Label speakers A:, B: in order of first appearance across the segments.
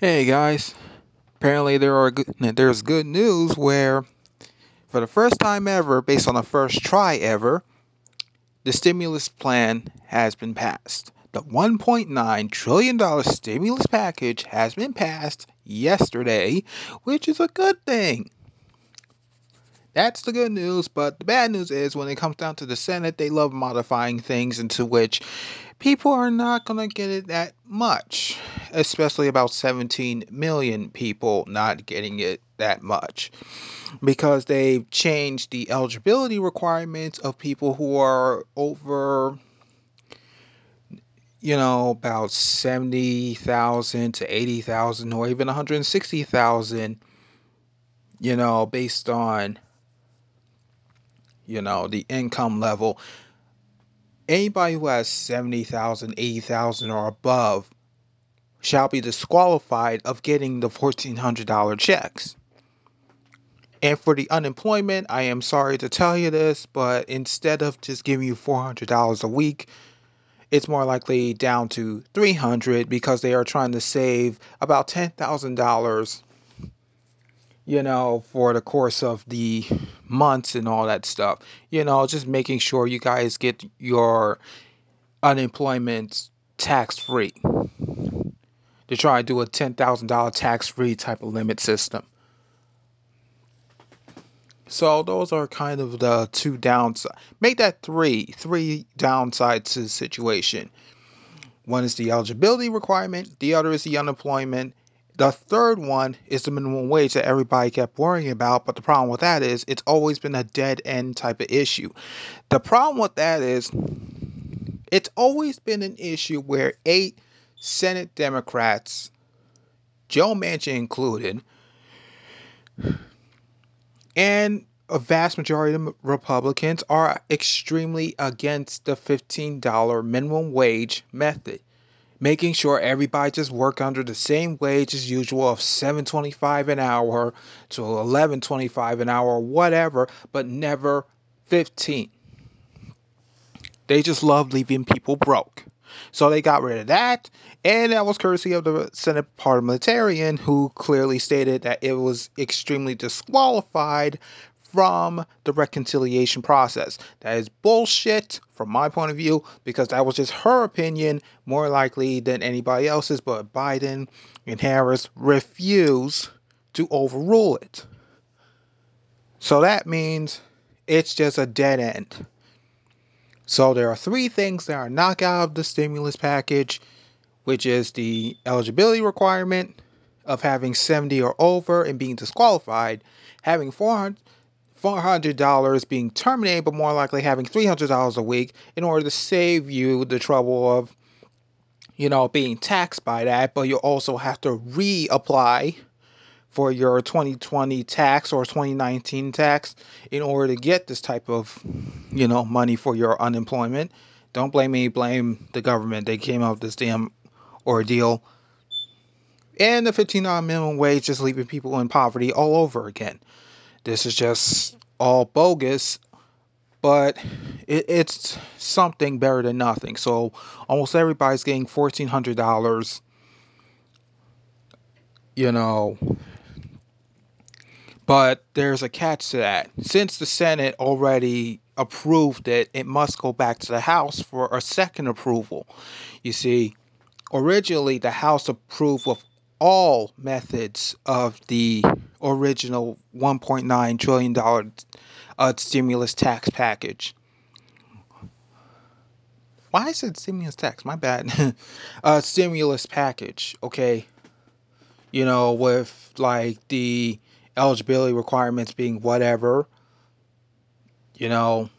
A: Hey guys, apparently there are good, there's good news where for the first time ever, based on the first try ever, the stimulus plan has been passed. The $1.9 trillion stimulus package has been passed yesterday, which is a good thing. That's the good news, but the bad news is when it comes down to the Senate, they love modifying things into which people are not going to get it that much, especially about 17 million people not getting it that much because they've changed the eligibility requirements of people who are over you know about 70,000 to 80,000 or even 160,000 you know based on you know, the income level. Anybody who has 70,000, 80,000 or above shall be disqualified of getting the $1,400 checks. And for the unemployment, I am sorry to tell you this, but instead of just giving you $400 a week, it's more likely down to 300 because they are trying to save about $10,000 you know, for the course of the months and all that stuff. You know, just making sure you guys get your unemployment tax free. To try to do a $10,000 tax free type of limit system. So those are kind of the two downsides. Make that three, three downsides to the situation. One is the eligibility requirement, the other is the unemployment, the third one is the minimum wage that everybody kept worrying about, but the problem with that is it's always been a dead end type of issue. The problem with that is it's always been an issue where eight Senate Democrats, Joe Manchin included, and a vast majority of Republicans are extremely against the $15 minimum wage method making sure everybody just work under the same wage as usual of 7.25 an hour to 11.25 an hour whatever but never 15 they just love leaving people broke. So they got rid of that and that was courtesy of the senate parliamentarian who clearly stated that it was extremely disqualified from the reconciliation process. That is bullshit from my point of view because that was just her opinion more likely than anybody else's, but Biden and Harris refuse to overrule it. So that means it's just a dead end. So there are three things that are knocked out of the stimulus package, which is the eligibility requirement of having 70 or over and being disqualified, having 400 $400 being terminated, but more likely having $300 a week in order to save you the trouble of, you know, being taxed by that. But you also have to reapply for your 2020 tax or 2019 tax in order to get this type of, you know, money for your unemployment. Don't blame me, blame the government. They came up with this damn ordeal. And the $15 minimum wage just leaving people in poverty all over again. This is just all bogus, but it, it's something better than nothing. So almost everybody's getting fourteen hundred dollars. You know, but there's a catch to that. Since the Senate already approved it, it must go back to the House for a second approval. You see, originally the House approved of all methods of the original $1.9 trillion uh, stimulus tax package. Why I said stimulus tax? My bad. uh, stimulus package. Okay. You know, with like the eligibility requirements being whatever. You know,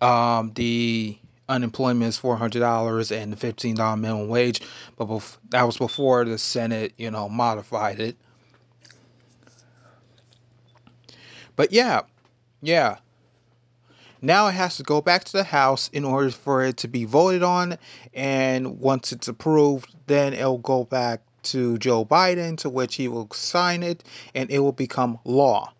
A: um, the unemployment is four hundred dollars and the fifteen dollar minimum wage, but bef- that was before the Senate, you know, modified it. But yeah, yeah. Now it has to go back to the House in order for it to be voted on, and once it's approved, then it'll go back to Joe Biden, to which he will sign it, and it will become law.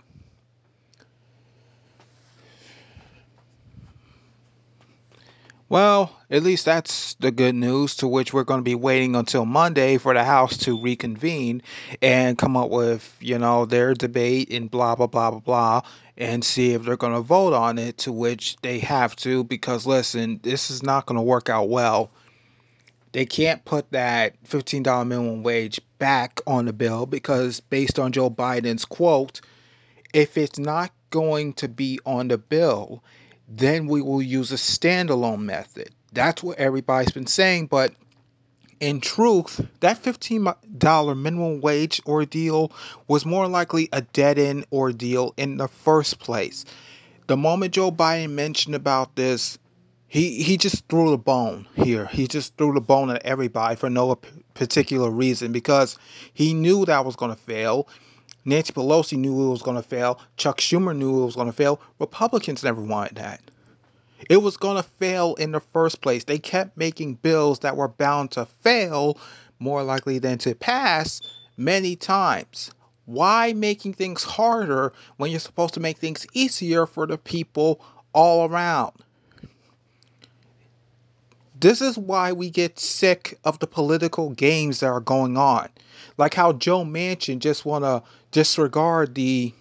A: Well, at least that's the good news, to which we're going to be waiting until Monday for the House to reconvene and come up with, you know, their debate and blah, blah, blah, blah, blah, and see if they're going to vote on it, to which they have to, because listen, this is not going to work out well. They can't put that $15 minimum wage back on the bill because, based on Joe Biden's quote, if it's not going to be on the bill, then we will use a standalone method. That's what everybody's been saying, but in truth, that $15 minimum wage ordeal was more likely a dead end ordeal in the first place. The moment Joe Biden mentioned about this, he, he just threw the bone here. He just threw the bone at everybody for no particular reason because he knew that was going to fail. Nancy Pelosi knew it was going to fail. Chuck Schumer knew it was going to fail. Republicans never wanted that. It was going to fail in the first place. They kept making bills that were bound to fail more likely than to pass many times. Why making things harder when you're supposed to make things easier for the people all around? This is why we get sick of the political games that are going on. Like how Joe Manchin just want to disregard the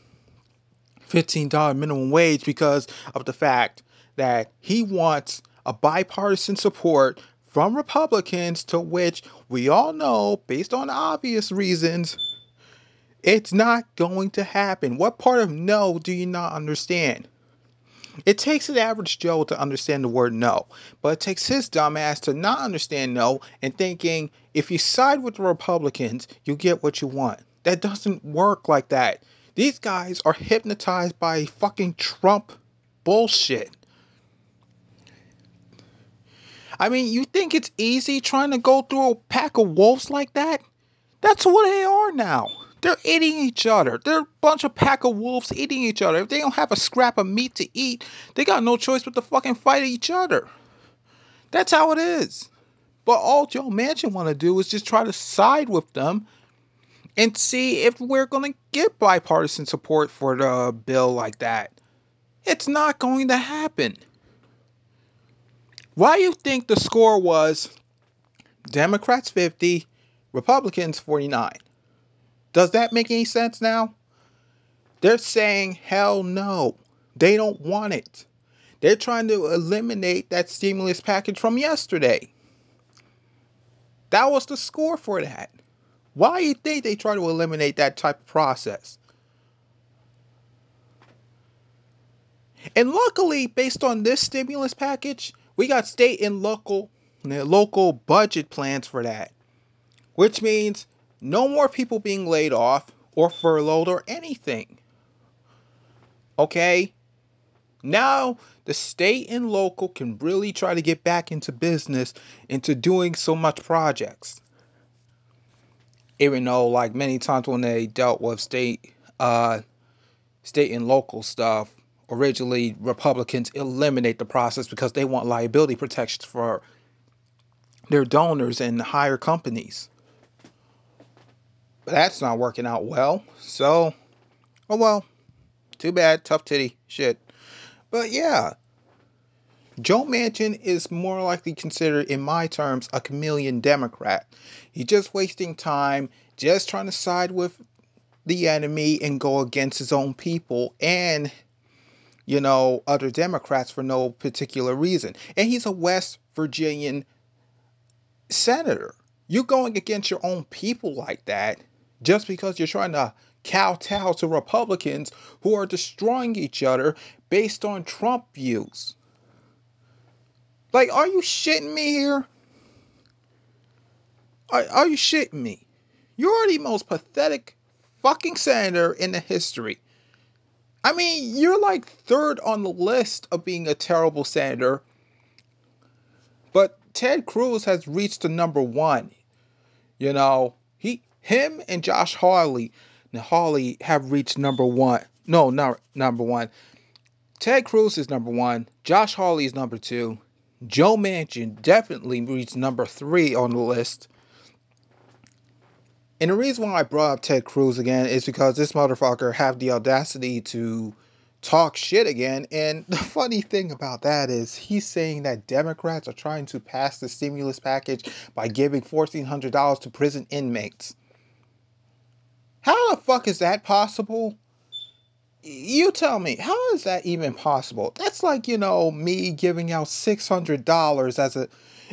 A: $15 minimum wage because of the fact that he wants a bipartisan support from Republicans to which we all know, based on obvious reasons, it's not going to happen. What part of no do you not understand? It takes an average Joe to understand the word no, but it takes his dumb ass to not understand no and thinking if you side with the Republicans, you get what you want. That doesn't work like that. These guys are hypnotized by fucking Trump bullshit. I mean, you think it's easy trying to go through a pack of wolves like that? That's what they are now. They're eating each other. They're a bunch of pack of wolves eating each other. If they don't have a scrap of meat to eat, they got no choice but to fucking fight each other. That's how it is. But all Joe Manchin want to do is just try to side with them and see if we're going to get bipartisan support for the bill like that. It's not going to happen. Why do you think the score was Democrats 50, Republicans 49? Does that make any sense now? They're saying, hell no. They don't want it. They're trying to eliminate that stimulus package from yesterday. That was the score for that. Why do you think they try to eliminate that type of process? And luckily, based on this stimulus package, we got state and local local budget plans for that. Which means no more people being laid off or furloughed or anything. Okay? Now the state and local can really try to get back into business, into doing so much projects. Even though, like many times when they dealt with state, uh, state and local stuff, originally Republicans eliminate the process because they want liability protections for their donors and higher companies. That's not working out well. So, oh well. Too bad. Tough titty. Shit. But yeah. Joe Manchin is more likely considered, in my terms, a chameleon Democrat. He's just wasting time, just trying to side with the enemy and go against his own people and, you know, other Democrats for no particular reason. And he's a West Virginian senator. You're going against your own people like that just because you're trying to kowtow to Republicans who are destroying each other based on Trump views. Like, are you shitting me here? Are, are you shitting me? You're the most pathetic fucking senator in the history. I mean, you're like third on the list of being a terrible senator. But Ted Cruz has reached the number one. You know, he him and Josh Hawley, Hawley have reached number one. No, not number one. Ted Cruz is number one. Josh Hawley is number two. Joe Manchin definitely reached number three on the list. And the reason why I brought up Ted Cruz again is because this motherfucker have the audacity to talk shit again. And the funny thing about that is he's saying that Democrats are trying to pass the stimulus package by giving $1,400 to prison inmates. How the fuck is that possible? You tell me, how is that even possible? That's like, you know, me giving out $600 as a.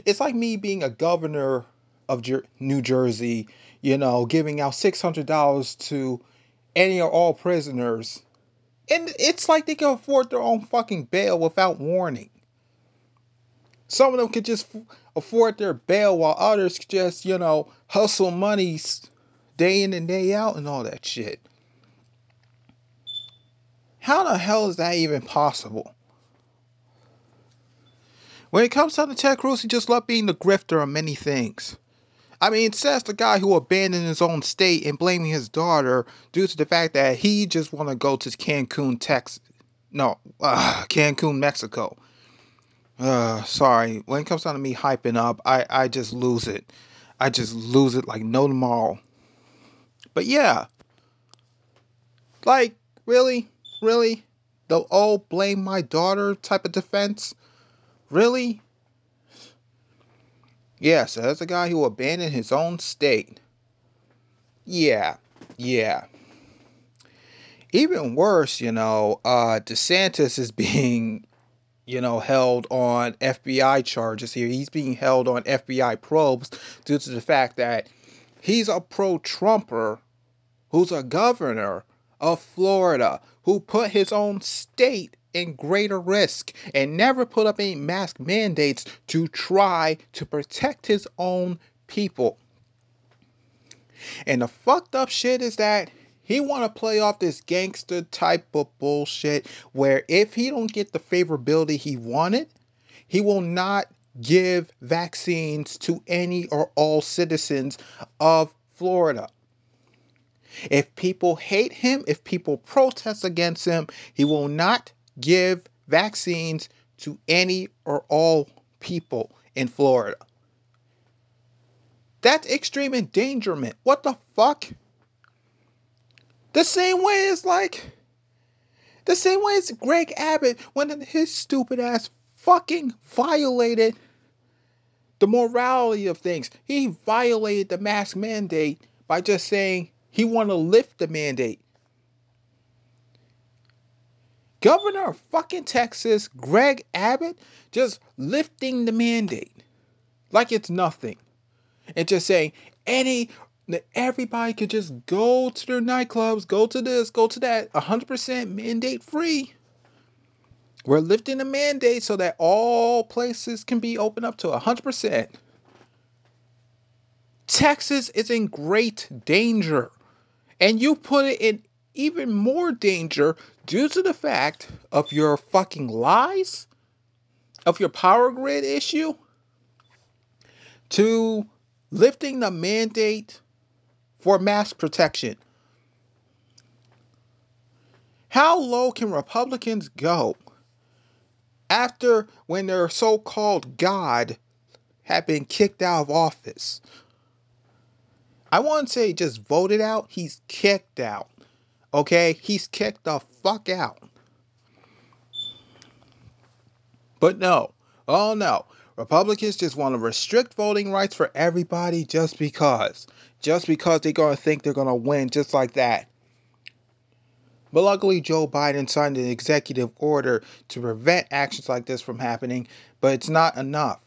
A: It's like me being a governor of Jer- New Jersey, you know, giving out $600 to any or all prisoners and it's like they can afford their own fucking bail without warning. Some of them could just afford their bail while others just, you know, hustle money day in and day out and all that shit. How the hell is that even possible? When it comes down to Ted Cruz, he just loved being the grifter of many things. I mean, says the guy who abandoned his own state and blaming his daughter due to the fact that he just want to go to Cancun, Texas. No, uh, Cancun, Mexico. Uh, sorry. When it comes down to me hyping up, I, I just lose it. I just lose it like no tomorrow. But yeah. Like, really? Really? The oh, blame my daughter type of defense? Really? Yeah, so that's a guy who abandoned his own state. Yeah, yeah. Even worse, you know, uh, DeSantis is being, you know, held on FBI charges here. He's being held on FBI probes due to the fact that he's a pro Trumper who's a governor of Florida who put his own state in greater risk and never put up any mask mandates to try to protect his own people. And the fucked up shit is that he want to play off this gangster type of bullshit where if he don't get the favorability he wanted, he will not give vaccines to any or all citizens of Florida. If people hate him, if people protest against him, he will not give vaccines to any or all people in Florida. That's extreme endangerment. What the fuck? The same way as like the same way as Greg Abbott when his stupid ass fucking violated the morality of things. He violated the mask mandate by just saying he want to lift the mandate. Governor of fucking Texas, Greg Abbott, just lifting the mandate like it's nothing. And just saying any everybody could just go to their nightclubs, go to this, go to that, 100% mandate free. We're lifting the mandate so that all places can be open up to 100%. Texas is in great danger. And you put it in even more danger due to the fact of your fucking lies, of your power grid issue, to lifting the mandate for mass protection. How low can Republicans go after when their so called God had been kicked out of office? I won't say just voted out, he's kicked out. Okay, he's kicked the fuck out. But no, oh no. Republicans just want to restrict voting rights for everybody just because. Just because they're going to think they're going to win just like that. But luckily, Joe Biden signed an executive order to prevent actions like this from happening, but it's not enough.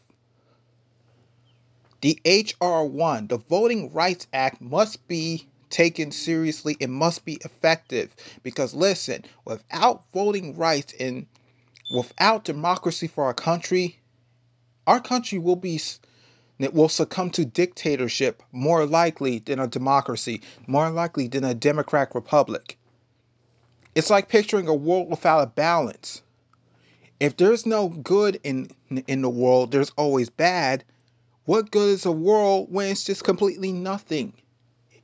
A: The H.R. 1, the Voting Rights Act, must be taken seriously. It must be effective. Because listen, without voting rights and without democracy for our country, our country will be it will succumb to dictatorship more likely than a democracy, more likely than a democratic republic. It's like picturing a world without a balance. If there's no good in in the world, there's always bad. What good is a world when it's just completely nothing?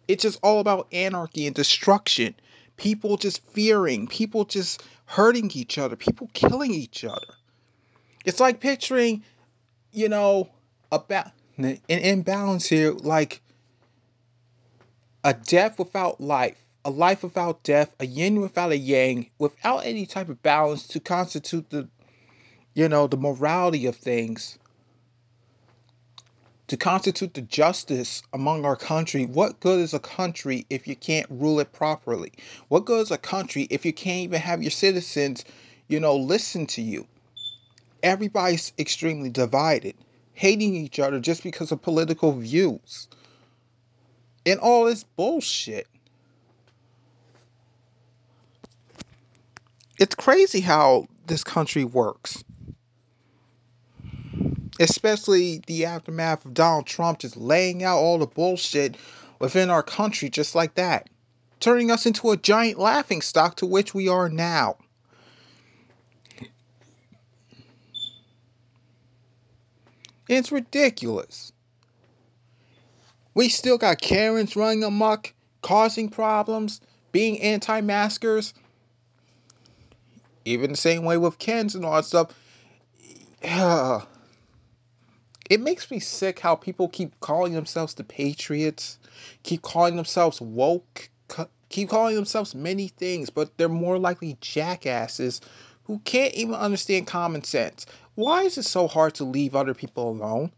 A: It's just all about anarchy and destruction. People just fearing, people just hurting each other, people killing each other. It's like picturing, you know, about an imbalance here, like a death without life, a life without death, a yin without a yang, without any type of balance to constitute the, you know, the morality of things, to constitute the justice among our country. What good is a country if you can't rule it properly? What good is a country if you can't even have your citizens, you know, listen to you? Everybody's extremely divided, hating each other just because of political views. And all this bullshit. It's crazy how this country works especially the aftermath of Donald Trump just laying out all the bullshit within our country just like that, turning us into a giant laughing stock to which we are now. It's ridiculous. We still got Karens running amok, causing problems, being anti maskers. Even the same way with Kens and all that stuff. It makes me sick how people keep calling themselves the Patriots, keep calling themselves woke, keep calling themselves many things, but they're more likely jackasses who can't even understand common sense. Why is it so hard to leave other people alone?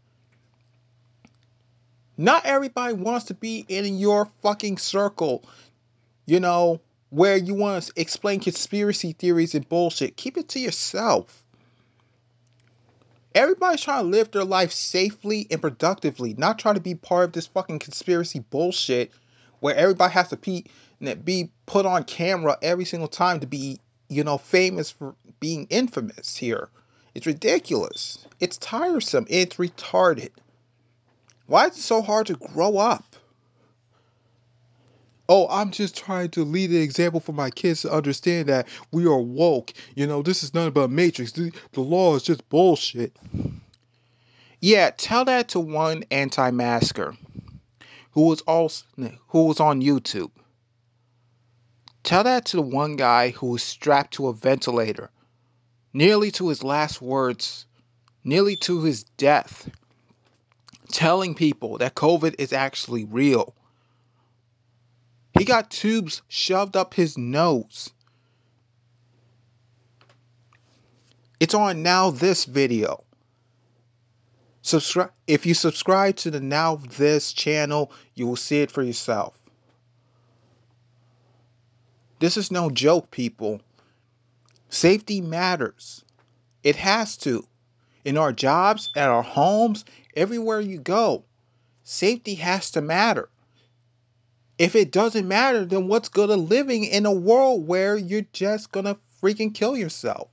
A: Not everybody wants to be in your fucking circle, you know, where you want to explain conspiracy theories and bullshit. Keep it to yourself. Everybody's trying to live their life safely and productively, not trying to be part of this fucking conspiracy bullshit where everybody has to be, be put on camera every single time to be, you know, famous for being infamous here. It's ridiculous. It's tiresome. It's retarded. Why is it so hard to grow up? Oh, I'm just trying to lead an example for my kids to understand that we are woke. You know, this is not about Matrix. The, the law is just bullshit. Yeah, tell that to one anti-masker who was also who was on YouTube. Tell that to the one guy who was strapped to a ventilator, nearly to his last words, nearly to his death, telling people that COVID is actually real he got tubes shoved up his nose. It's on NowThis video. Subscribe if you subscribe to the NowThis channel, you will see it for yourself. This is no joke, people. Safety matters. It has to. In our jobs, at our homes, everywhere you go, safety has to matter. If it doesn't matter, then what's good of living in a world where you're just gonna freaking kill yourself?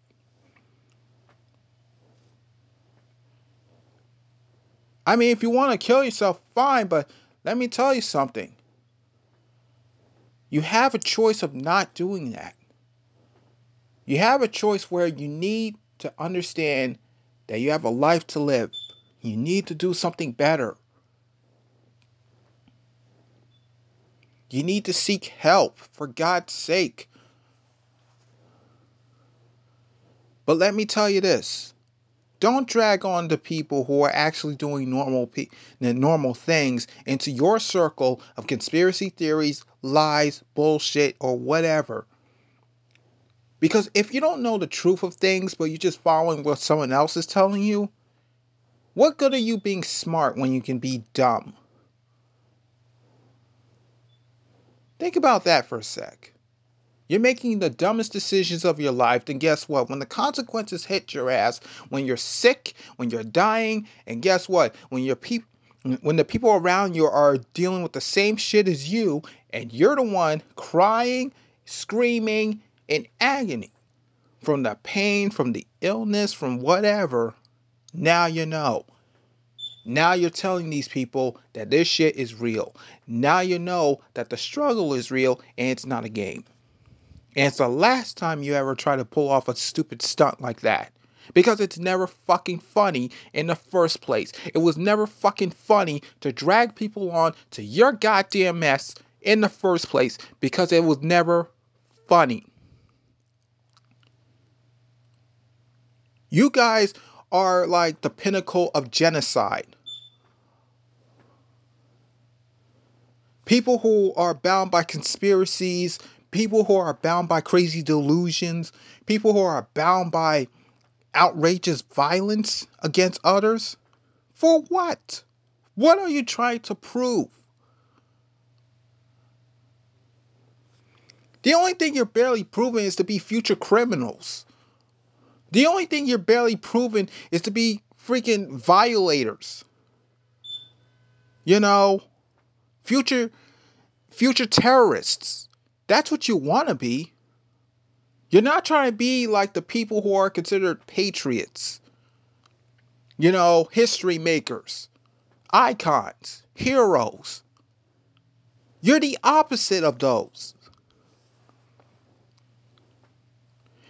A: I mean, if you want to kill yourself, fine, but let me tell you something. You have a choice of not doing that. You have a choice where you need to understand that you have a life to live. You need to do something better. You need to seek help, for God's sake. But let me tell you this. Don't drag on the people who are actually doing normal pe- normal things into your circle of conspiracy theories, lies, bullshit, or whatever. Because if you don't know the truth of things, but you're just following what someone else is telling you, what good are you being smart when you can be dumb? Think about that for a sec. You're making the dumbest decisions of your life, then guess what? When the consequences hit your ass, when you're sick, when you're dying, and guess what? When your people when the people around you are dealing with the same shit as you, and you're the one crying, screaming in agony from the pain, from the illness, from whatever, now you know. Now you're telling these people that this shit is real. Now you know that the struggle is real and it's not a game. And it's the last time you ever try to pull off a stupid stunt like that. Because it's never fucking funny in the first place. It was never fucking funny to drag people on to your goddamn mess in the first place because it was never funny. You guys are like the pinnacle of genocide. People who are bound by conspiracies, people who are bound by crazy delusions, people who are bound by outrageous violence against others? For what? What are you trying to prove? The only thing you're barely proving is to be future criminals. The only thing you're barely proving is to be freaking violators. You know, future future terrorists. That's what you want to be. You're not trying to be like the people who are considered patriots. You know, history makers, icons, heroes. You're the opposite of those.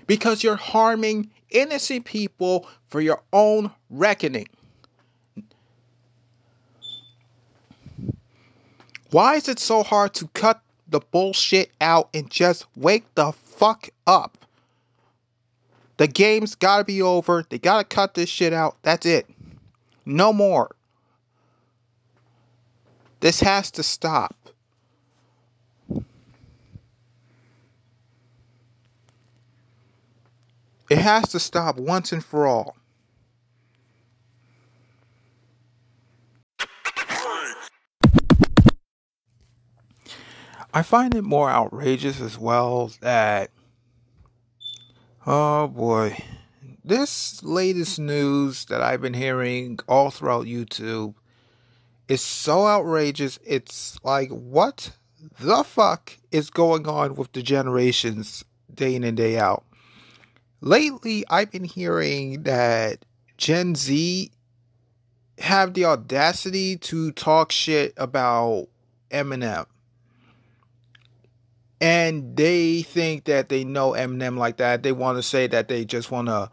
A: Because you're harming innocent people for your own reckoning. Why is it so hard to cut the bullshit out and just wake the fuck up? The game's gotta be over. They gotta cut this shit out. That's it. No more. This has to stop. It has to stop once and for all. I find it more outrageous as well that, oh boy, this latest news that I've been hearing all throughout YouTube is so outrageous. It's like, what the fuck is going on with the generations day in and day out? Lately, I've been hearing that Gen Z have the audacity to talk shit about Eminem and they think that they know Eminem like that. They want to say that they just want to,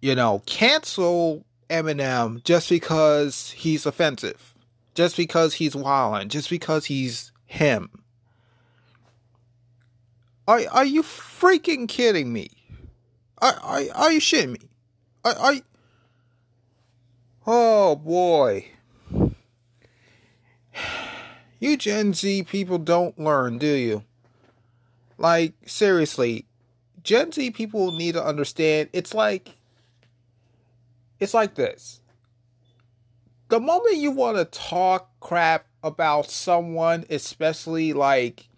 A: you know, cancel Eminem just because he's offensive, just because he's wilding, just because he's him. Are are you freaking kidding me? Are are, are you shitting me? Are you... Oh boy. You Gen Z people don't learn, do you? Like, seriously, Gen Z people need to understand it's like it's like this. The moment you want to talk crap about someone, especially like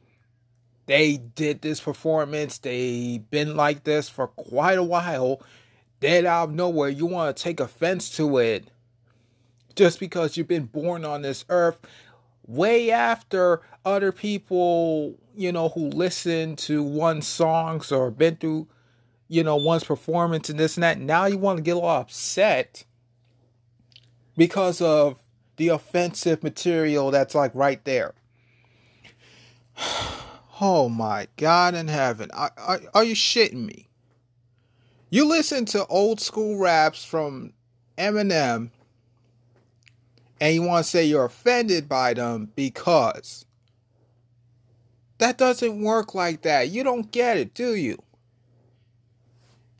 A: they did this performance, they been like this for quite a while, then out of nowhere you want to take offense to it just because you've been born on this earth way after other people, you know, who listened to one's songs or been through, you know, one's performance and this and that. Now you want to get a little upset because of the offensive material that's like right there. Oh my God in heaven. Are, are, are you shitting me? You listen to old school raps from Eminem and you want to say you're offended by them because that doesn't work like that. You don't get it, do you?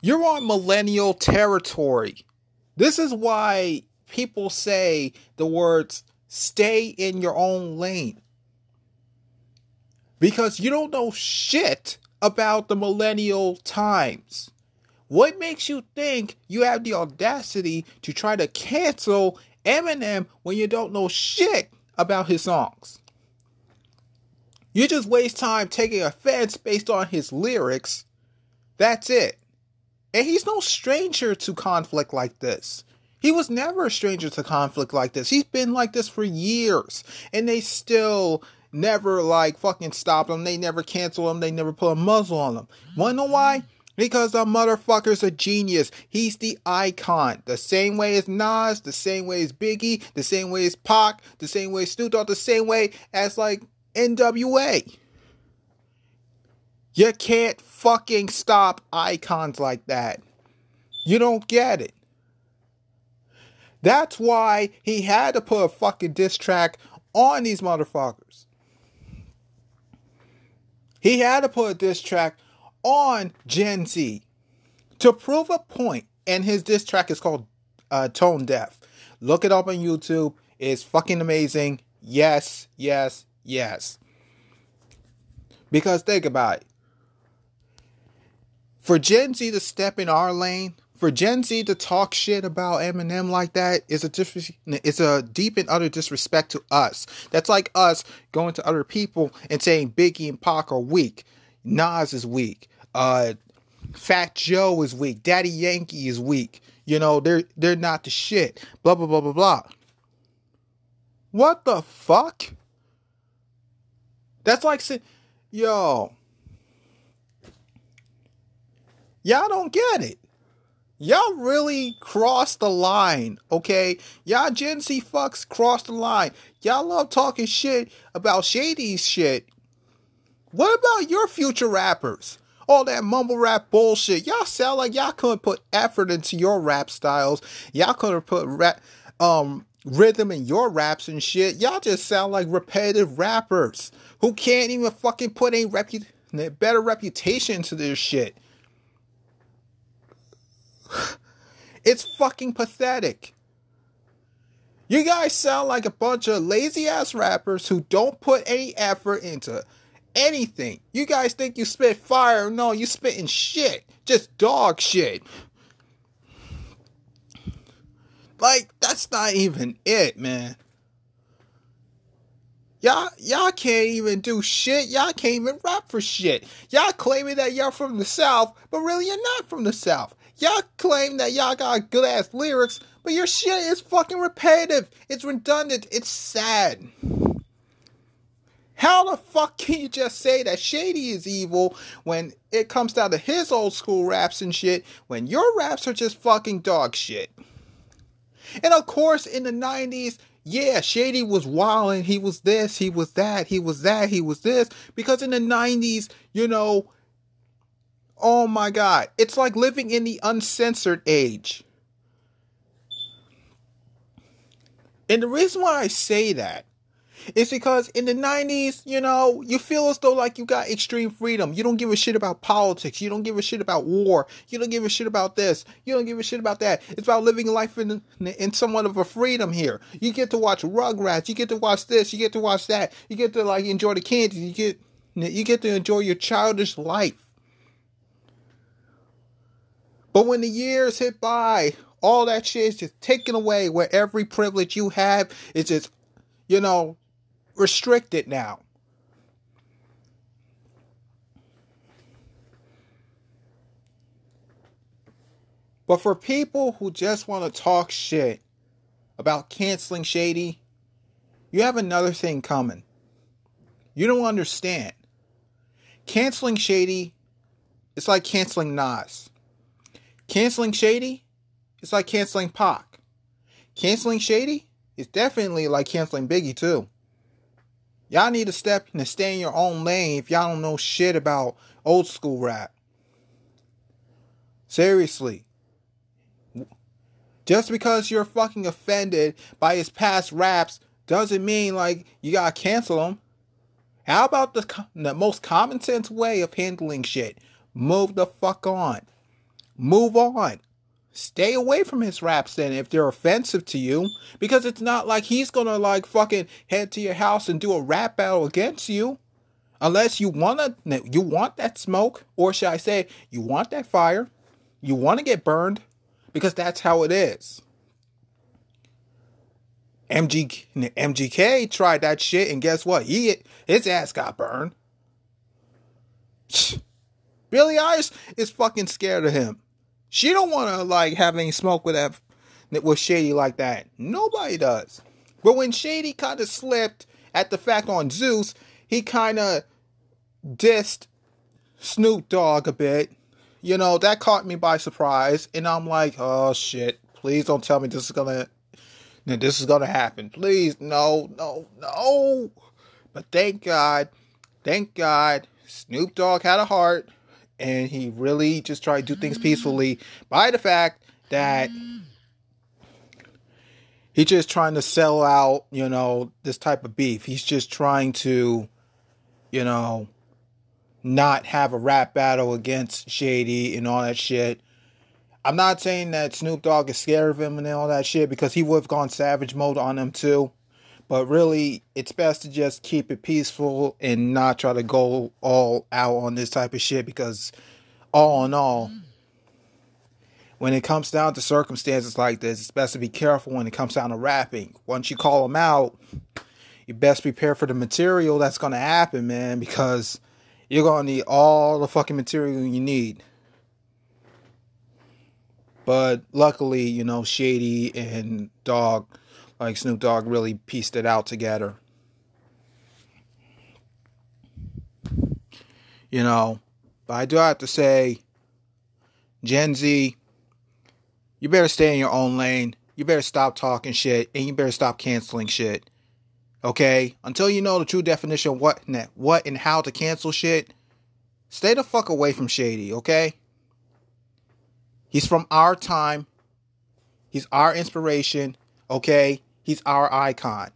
A: You're on millennial territory. This is why people say the words stay in your own lane. Because you don't know shit about the millennial times. What makes you think you have the audacity to try to cancel Eminem when you don't know shit about his songs. You just waste time taking offense based on his lyrics. That's it. And he's no stranger to conflict like this. He was never a stranger to conflict like this. He's been like this for years. And they still never like fucking stop him. They never cancel him. They never put a muzzle on him. Know why? Because the motherfucker's a genius. He's the icon. The same way as Nas, the same way as Biggie, the same way as Pac, the same way as Snoop Dogg, the same way as like NWA. You can't fucking stop icons like that. You don't get it. That's why he had to put a fucking diss track on these motherfuckers. He had to put a diss track on Gen Z to prove a point, and his diss track is called uh, Tone Deaf. Look it up on YouTube. It's fucking amazing. Yes, yes, Yes. Because think about it. For Gen Z to step in our lane, for Gen Z to talk shit about Eminem like that is a dis- it's a deep and utter disrespect to us. That's like us going to other people and saying Biggie and Pac are weak, Nas is weak, uh, Fat Joe is weak, Daddy Yankee is weak. You know they're they're not the shit. Blah blah blah blah blah. What the fuck? That's like saying, yo, y'all don't get it. Y'all really crossed the line, okay? Y'all Gen Z fucks crossed the line. Y'all love talking shit about shady shit. What about your future rappers? All that mumble rap bullshit. Y'all sound like y'all couldn't put effort into your rap styles. Y'all couldn't put rap, um, rhythm in your raps and shit. Y'all just sound like repetitive rappers who can't even fucking put a repu- better reputation to their shit. It's fucking pathetic. You guys sound like a bunch of lazy ass rappers who don't put any effort into anything. You guys think you spit fire? No, you spitting shit. Just dog shit. Like, that's not even it, man. Y'all, y'all can't even do shit. Y'all can't even rap for shit. Y'all claiming that y'all from the South, but really you're not from the South. Y'all claim that y'all got good ass lyrics, but your shit is fucking repetitive. It's redundant. It's sad. How the fuck can you just say that Shady is evil when it comes down to his old school raps and shit, when your raps are just fucking dog shit? And of course, in the 90s, yeah, Shady was wilding. He was this, he was that, he was that, he was this. Because in the 90s, you know, oh my God, it's like living in the uncensored age. And the reason why I say that is because in the 90s, you know, you feel as though like you got extreme freedom. You don't give a shit about politics. You don't give a shit about war. You don't give a shit about this. You don't give a shit about that. It's about living life in in somewhat of a freedom here. You get to watch Rugrats. You get to watch this. You get to watch that. You get to like enjoy the candy. You get you get to enjoy your childish life. But when the years hit by, all that shit is just taken away where every privilege you have is just, you know, restricted now. But for people who just want to talk shit about canceling Shady, you have another thing coming. You don't understand. Canceling Shady is like canceling Nas. Canceling Shady is like canceling Pac. Canceling Shady is definitely like canceling Biggie too. Y'all need to step and stay in your own lane if y'all don't know shit about old school rap. Seriously. Just because you're fucking offended by his past raps doesn't mean like you gotta cancel him. How about the, the most common sense way of handling shit? Move the fuck on. Move on. Stay away from his raps then if they're offensive to you. Because it's not like he's gonna like fucking head to your house and do a rap battle against you. Unless you wanna you want that smoke, or should I say you want that fire. You wanna get burned. Because that's how it is. MG, MGK tried that shit, and guess what? He his ass got burned. Billie Eilish is fucking scared of him. She don't want to like have any smoke with that with Shady like that. Nobody does. But when Shady kind of slipped at the fact on Zeus, he kind of dissed Snoop Dogg a bit. You know, that caught me by surprise. And I'm like, oh shit, please don't tell me this is gonna this is gonna happen. Please, no, no, no. But thank God, thank God, Snoop Dogg had a heart and he really just tried to do things peacefully mm. by the fact that he's just trying to sell out, you know, this type of beef. He's just trying to, you know, not have a rap battle against Shady and all that shit. I'm not saying that Snoop Dogg is scared of him and all that shit because he would have gone savage mode on him too. But really, it's best to just keep it peaceful and not try to go all out on this type of shit because, all in all, when it comes down to circumstances like this, it's best to be careful when it comes down to rapping. Once you call them out, you best prepare for the material that's going to happen, man, because you're going to need all the fucking material you need. But luckily, you know, Shady and Dogg like Snoop Dogg really pieced it out together. You know, but I do have to say, Gen Z, you better stay in your own lane. You better stop talking shit and you better stop canceling shit. Okay? Until you know the true definition of what, and what and how to cancel shit, stay the fuck away from Shady, okay? He's from our time. He's our inspiration, okay? He's our icon.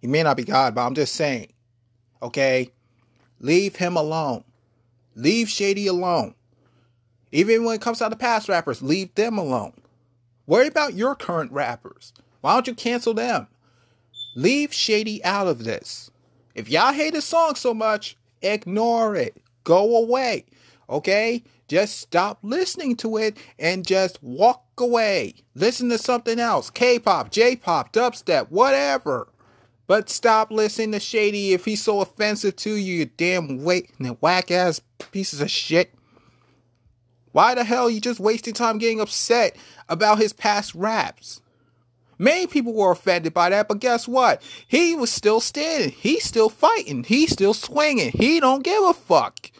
A: He may not be God, but I'm just saying. Okay? Leave him alone. Leave Shady alone. Even when it comes down to past rappers, leave them alone. Worry about your current rappers. Why don't you cancel them? Leave Shady out of this. If y'all hate his song so much, ignore it. Go away. Okay? Just stop listening to it and just walk away. Listen to something else K pop, J pop, dubstep, whatever. But stop listening to Shady if he's so offensive to you, you damn wait, and whack ass pieces of shit. Why the hell are you just wasting time getting upset about his past raps? Many people were offended by that, but guess what? He was still standing. He's still fighting. He's still swinging. He don't give a fuck.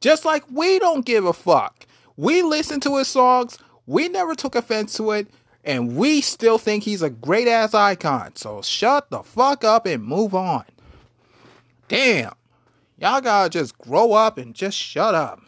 A: Just like we don't give a fuck. We listen to his songs. We never took offense to it. And we still think he's a great ass icon. So shut the fuck up and move on. Damn. Y'all gotta just grow up and just shut up.